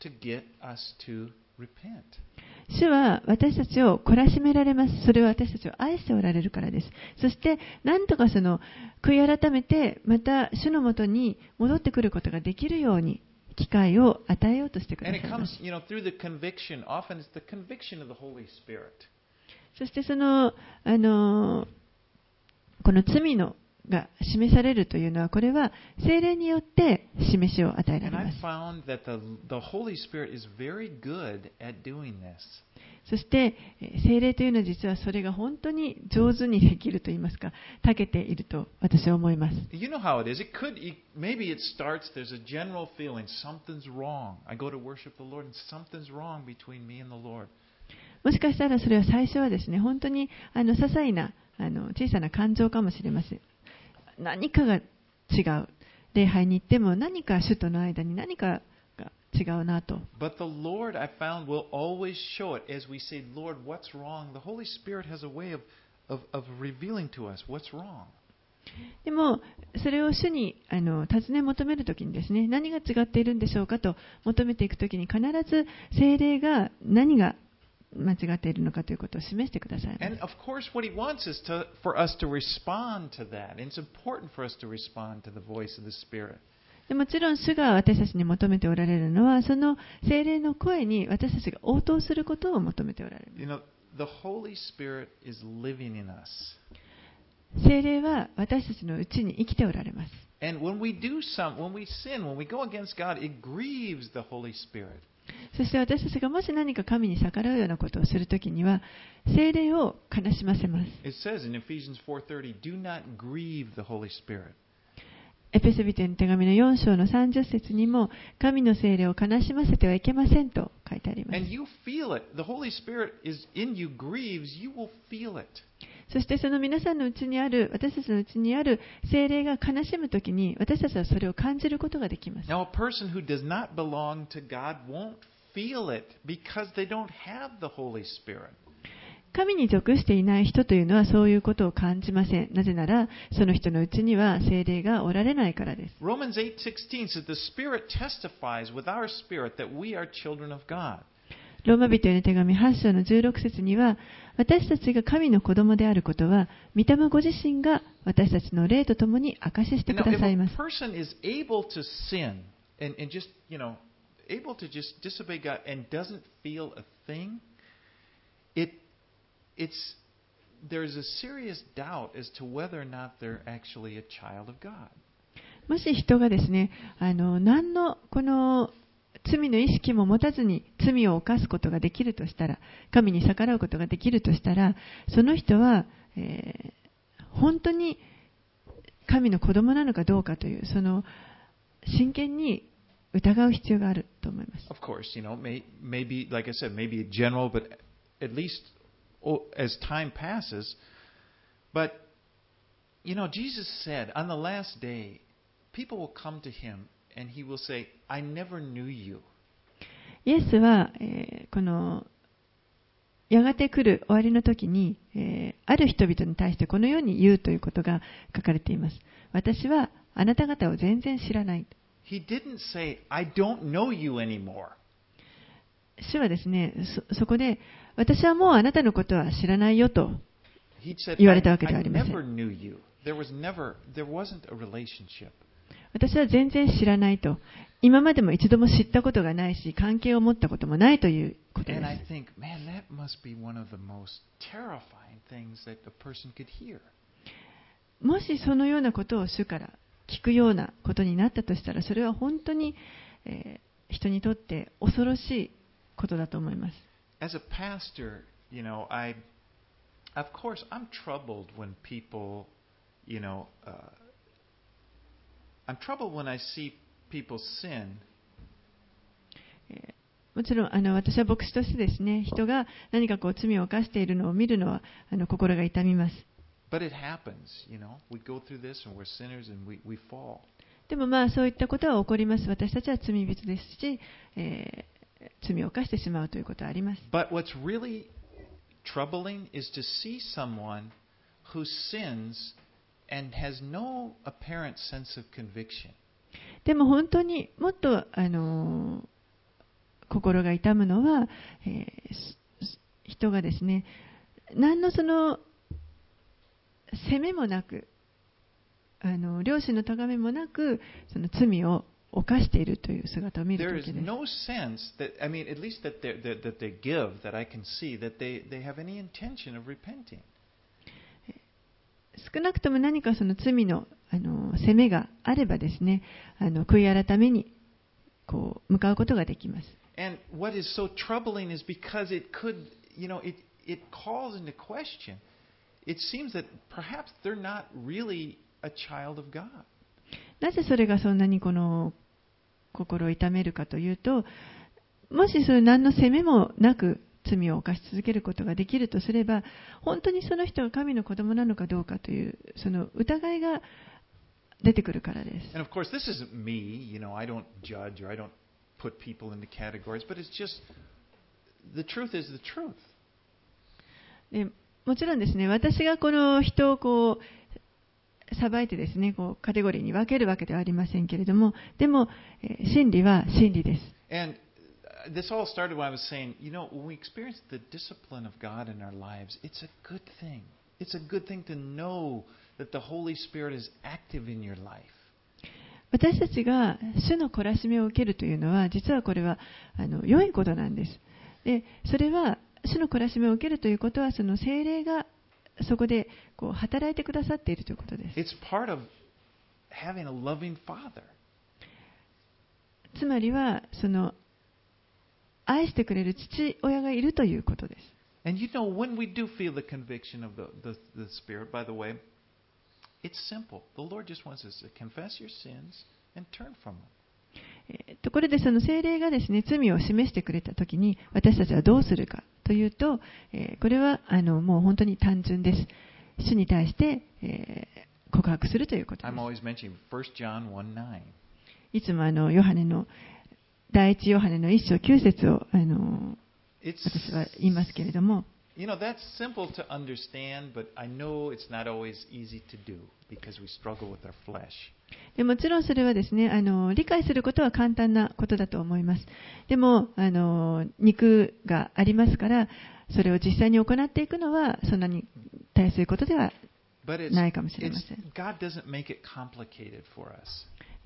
Speaker 1: To get us to repent.
Speaker 2: 主は私たちを懲らしめられます。それは私たちを愛しておられるからです。そして、なんとかその、悔い改めて、また主のもとに戻ってくることができるように、機会を与えようとしてくだ
Speaker 1: And
Speaker 2: さ
Speaker 1: it
Speaker 2: いま
Speaker 1: comes,
Speaker 2: す。
Speaker 1: you know, through the conviction. Often it's the conviction of the Holy Spirit.
Speaker 2: そしてその、あの、この罪のが示されるというのは、これは精霊によって示しを与えられます。そして、えー精霊というのは実はそれが本当に上手にできると言いますか、長けていると私は思います。
Speaker 1: You know how it is. It could, it, maybe it starts, there's a general feeling something's wrong. I go to worship the Lord and something's wrong between me and the Lord.
Speaker 2: もしかしたらそれは最初はですね、本当にあの些細なあの小さな感情かもしれません。何かが違う。礼拝に行っても何か主との間に何かが違うなと。
Speaker 1: But the Lord, I found, will always show it as we say, Lord, what's wrong? The Holy Spirit has a way of, of, of revealing to us what's wrong.
Speaker 2: でも、それを主にあの尋ね求めるときにですね、何が違っているんでしょうかと求めていくときに必ず精霊が何が間違っているのかということを示してください。
Speaker 1: And of course, what He wants is to, for us to respond to that. And it's important for us to respond to the voice of the Spirit.
Speaker 2: でもちろん主が私たちに求めておられるのは、その精霊の声に私たちが応答することを求めておられる。
Speaker 1: You know, the Holy Spirit is living in us.
Speaker 2: 精霊は私たちのうちに生きておられます。
Speaker 1: And when we do some, when we sin, when we go against God, it grieves the Holy Spirit.
Speaker 2: そして私たちがもし何か神に逆らうようなことをするときには、聖霊を悲しませます。
Speaker 1: It says
Speaker 2: エペソビテの手紙の4章の30節にも、神の聖霊を悲しませてはいけませんと書いてあります。そしてその皆さんのうちにある私たちのうちにある精霊が悲しむときに私たちはそれを感じることができます。神に属していない人というのはそういうことを感じません。なぜなら、その人のうちには精霊がおられないからです。ローマ人への手紙8章の16節には私たちが神の子供であることは御霊ご自身が私たちの霊とともに明かししてくださいます。もし人がですね、あの何の,この罪の意識も持たずに罪を犯すことができるとしたら、神に逆らうことができるとしたら、その人は、えー本当に神の子供なのかどうかという、その真剣に疑う必要があると思います。
Speaker 1: Of course, you know, may, maybe, like I said, maybe general, but at least as time passes. But, you know, Jesus said on the last day, people will come to him
Speaker 2: イエスは、このやがて来る終わりの時に、ある人々に対してこのように言うということが書かれています。私はあなた方を全然知らない。
Speaker 1: He
Speaker 2: 主はですねそ,そこで私はもうあなたのことは知らないよと言われたわけではありません。私は全然知らないと。今までも一度も知ったことがないし関係を持ったこともないということです。もしそのようなことを主から聞くようなことになったとしたらそれは本当に、えー、人にとって恐ろしいことだと思います。
Speaker 1: sin.
Speaker 2: もちろんあの私は牧師としてですね人が何かこう罪を犯しているのを見るのはあの心が痛みます。でもまあそういったことは起こります。私たちは罪人ですし、えー、罪を犯してしまうということはあります。
Speaker 1: But what's really troubling is to see someone who sins
Speaker 2: でも本当にもっと、あの、心が痛むのは、えー、人がですね何のその責めもなくあの両親のとめもなくその罪を犯しているという姿を見るです。
Speaker 1: ね
Speaker 2: 少なくとも何かその罪の,あの責めがあればですねあの悔い改めにこう向かうことができます。なぜそれがそんなにこの心を痛めるかというともしそれ何の責めもなく罪を犯し続けることができるとすれば、本当にその人が神の子供なのかどうかという、その疑いが出てくるからです。
Speaker 1: And of course, this isn't me. You know, I don't judge or I don't put people into categories, but it's just the truth is the truth.
Speaker 2: でもちろんですね、私がこの人をこう、裁いてですね、こうカテゴリーに分けるわけではありませんけれども、でも、えー真理は真理です。
Speaker 1: And uh, this all started when I was saying, you know, when we experience the discipline of God in our lives, it's a good thing. It's a good thing to know that the Holy Spirit is active in your life.
Speaker 2: 私たちが主の懲らしめを受けるというのは、実はこれはあの良いことなんです。で、それは、主の懲らしめを受けるということは、その精霊がそこでこう働いてくださっているということです。つまりは、その愛してくれる父親がいるということです。ところで、その精霊がですね罪を示してくれたときに、私たちはどうするかというと、これはあのもう本当に単純です。主に対して告白するということです。いつもあのヨハネの第一ヨハネの一章九節をあの私は言いますけれども。もちろんそれはですねあの理解することは簡単なことだと思います。でもあの肉がありますからそれを実際に行っていくのはそんなに大切ことではないかもしれません。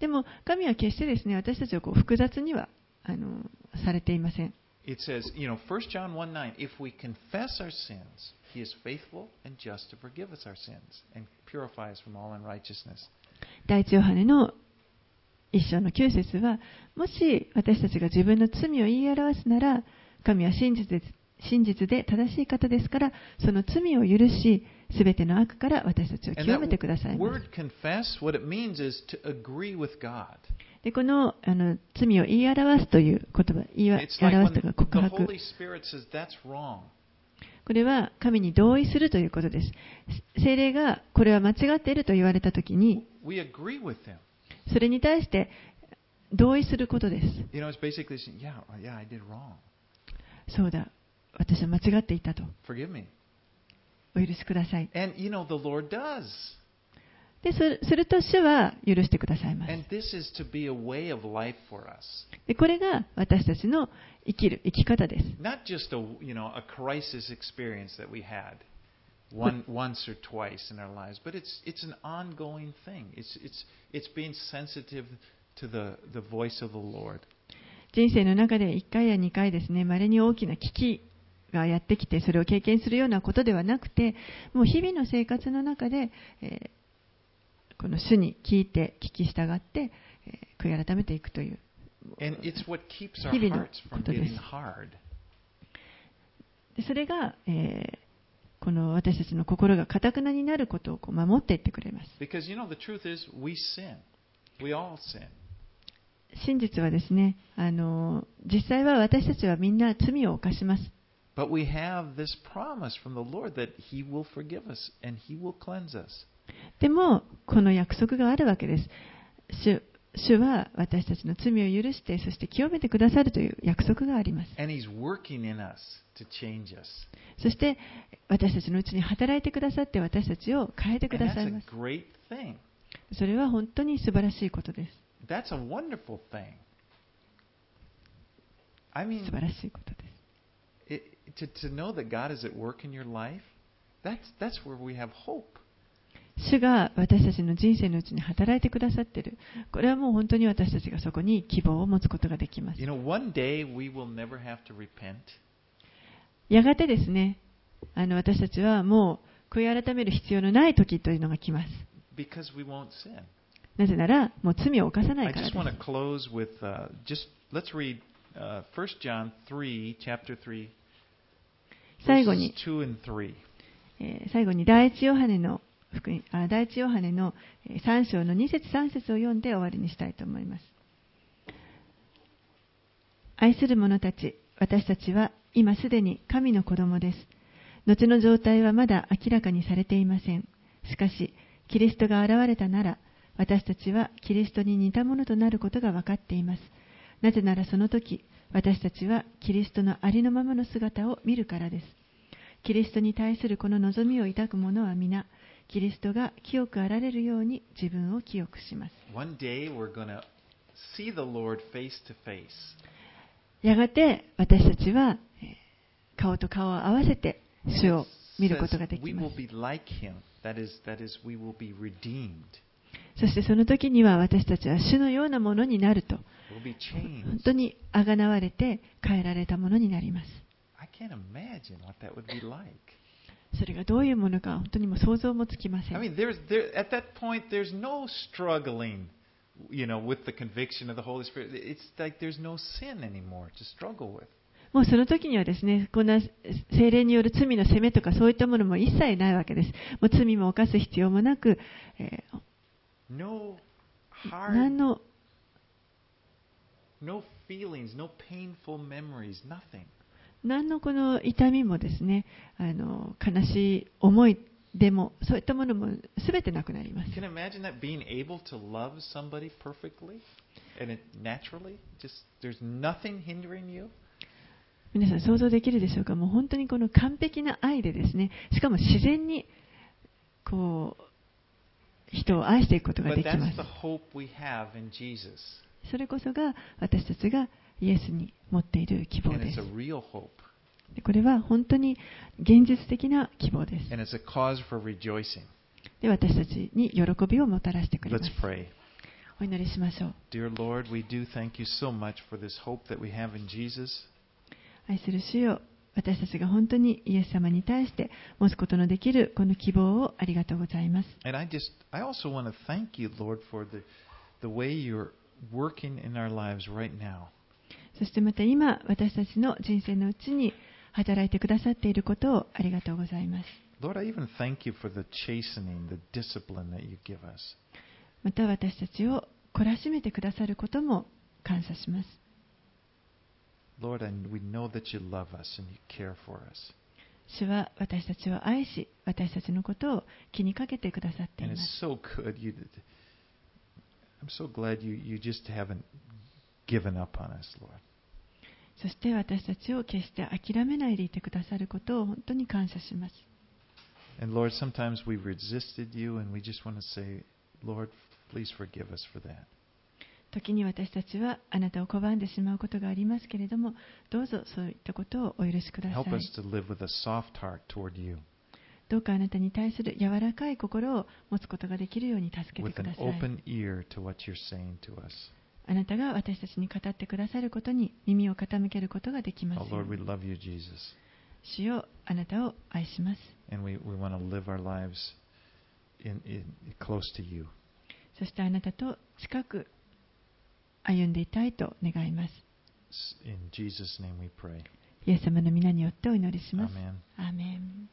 Speaker 2: でも神は決してですね私たちをこう複雑にはあのされていません。
Speaker 1: It says, you know, 1 John 1 9, if we confess our sins, he is faithful and just to forgive us our sins and purify us from all unrighteousness.
Speaker 2: 第一ヨハネの一章の9節は、もし私たちが自分の罪を言い表すなら、神は真実で真実で正しい方ですから、その罪を許し、すべての悪から私たちを極めてくださいま
Speaker 1: し
Speaker 2: でこの,あの罪を言い表すという言葉、言い表すというか告白。これは神に同意するということです。精霊がこれは間違っていると言われたときに、それに対して同意することです。そうだ、私は間違っていたと。
Speaker 1: Forgive me.
Speaker 2: お許しください。
Speaker 1: And, you know, the Lord does.
Speaker 2: で、そすると主は許してくださいます。
Speaker 1: And this is to be a way of life for us.
Speaker 2: でこれが私たちの生きる生き方です。
Speaker 1: Not just a, you know, a crisis experience that we had one, once or twice in our lives, but it's, it's an ongoing thing. It's, it's, it's being sensitive to the, the voice of the Lord.
Speaker 2: 人生の中で1回や2回ですね、稀に大きな危機がやってきて、それを経験するようなことではなくて、もう日々の生活の中で、えーこの主に聞いて、聞き従って、えー悔い改めていくという。日々のことです。それが、えーこの私たちの心が堅くなになることをこう守っていってくれます。真実はですね、あの実際は私たちはみんな罪を犯します。でもこの約束があるわけです主。主は私たちの罪を許して、そして清めてくださるという約束があります。そして私たちのうちに働いてくださって、私たちを変えてくださいます。それは本当に素晴らしいことです。素晴らしいことです。主が私たちの人生のうちに働いてくださっている。これはもう本当に私たちがそこに希望を持つことができます。やがてですね、あの私たちはもう悔い改める必要のない時というのが来ます。なぜなら、もう罪を犯さないからです。最後に、
Speaker 1: 2 and 3.
Speaker 2: えー最後に第一ヨハネの福音あ第一ヨハネのえー3章の2節3節を読んで終わりにしたいと思います。愛する者たち、私たちは今すでに神の子供です。後の状態はまだ明らかにされていません。しかし、キリストが現れたなら、私たちはキリストに似たものとなることが分かっています。なぜならその時、私たちはキリストのありのままの姿を見るからです。キリストに対するこの望みを抱く者は皆、キリストが清くあられるように自分を清くします。
Speaker 1: One day we're going to see the Lord face to face.
Speaker 2: やがて私たちはえー顔と顔を合わせて主を見ることができます。そしてその時には私たちは主のようなものになると、本当にあがなわれて変えられたものになります。それがどういうものか本当にも想像もつきません。もうその時にはですね、こんな精霊による罪の責めとかそういったものも一切ないわけです。もう罪も犯す必要もなく、何の？何のこの痛みもですねあの悲しい思いでもそういったものも全てなくなります。皆さん想像できるでしょうか？もう本当にこの完璧な愛でですねしかも自然にこう人を愛していくことができます。それこそが私たちがイエスに持っている希望です。これは本当に現実的な希望です。私たちに喜びをもたらしてくれます。お祈りしましょう。愛する主よ私たちが本当にイエス様に対して持つことのできるこの希望をありがとうございます。そしてまた今、私たちの人生のうちに働いてくださっていることをありがとうございます。また私たちを懲らしめてくださることも感謝します。
Speaker 1: Lord, and we know that you love us and you care for us.
Speaker 2: 主は私たちを愛し、私たちのことを気にかけてくださってい
Speaker 1: And
Speaker 2: ま
Speaker 1: it's
Speaker 2: す。
Speaker 1: so good. You, I'm so glad you, you just haven't given up on us, Lord.
Speaker 2: そして私たちを決して諦めないでいてくださることを本当に感謝します。
Speaker 1: And Lord, sometimes we've resisted you and we just want to say, Lord, please forgive us for that.
Speaker 2: 時に私たちはあなたを拒んでしまうことがありますけれども、どうぞそういったことをお許しくださ
Speaker 1: Help
Speaker 2: い
Speaker 1: us。to live with a soft heart toward you,
Speaker 2: どうかあなたに対する柔らかい心を持つことができるように助けて
Speaker 1: with
Speaker 2: ください。あなたが私たちに語ってくださることに耳を傾けることができま
Speaker 1: Oh,
Speaker 2: す.主よあなたを愛します。そしてあなたと近く歩んでいたいと願います。イエス様の皆によってお祈りします。アーメン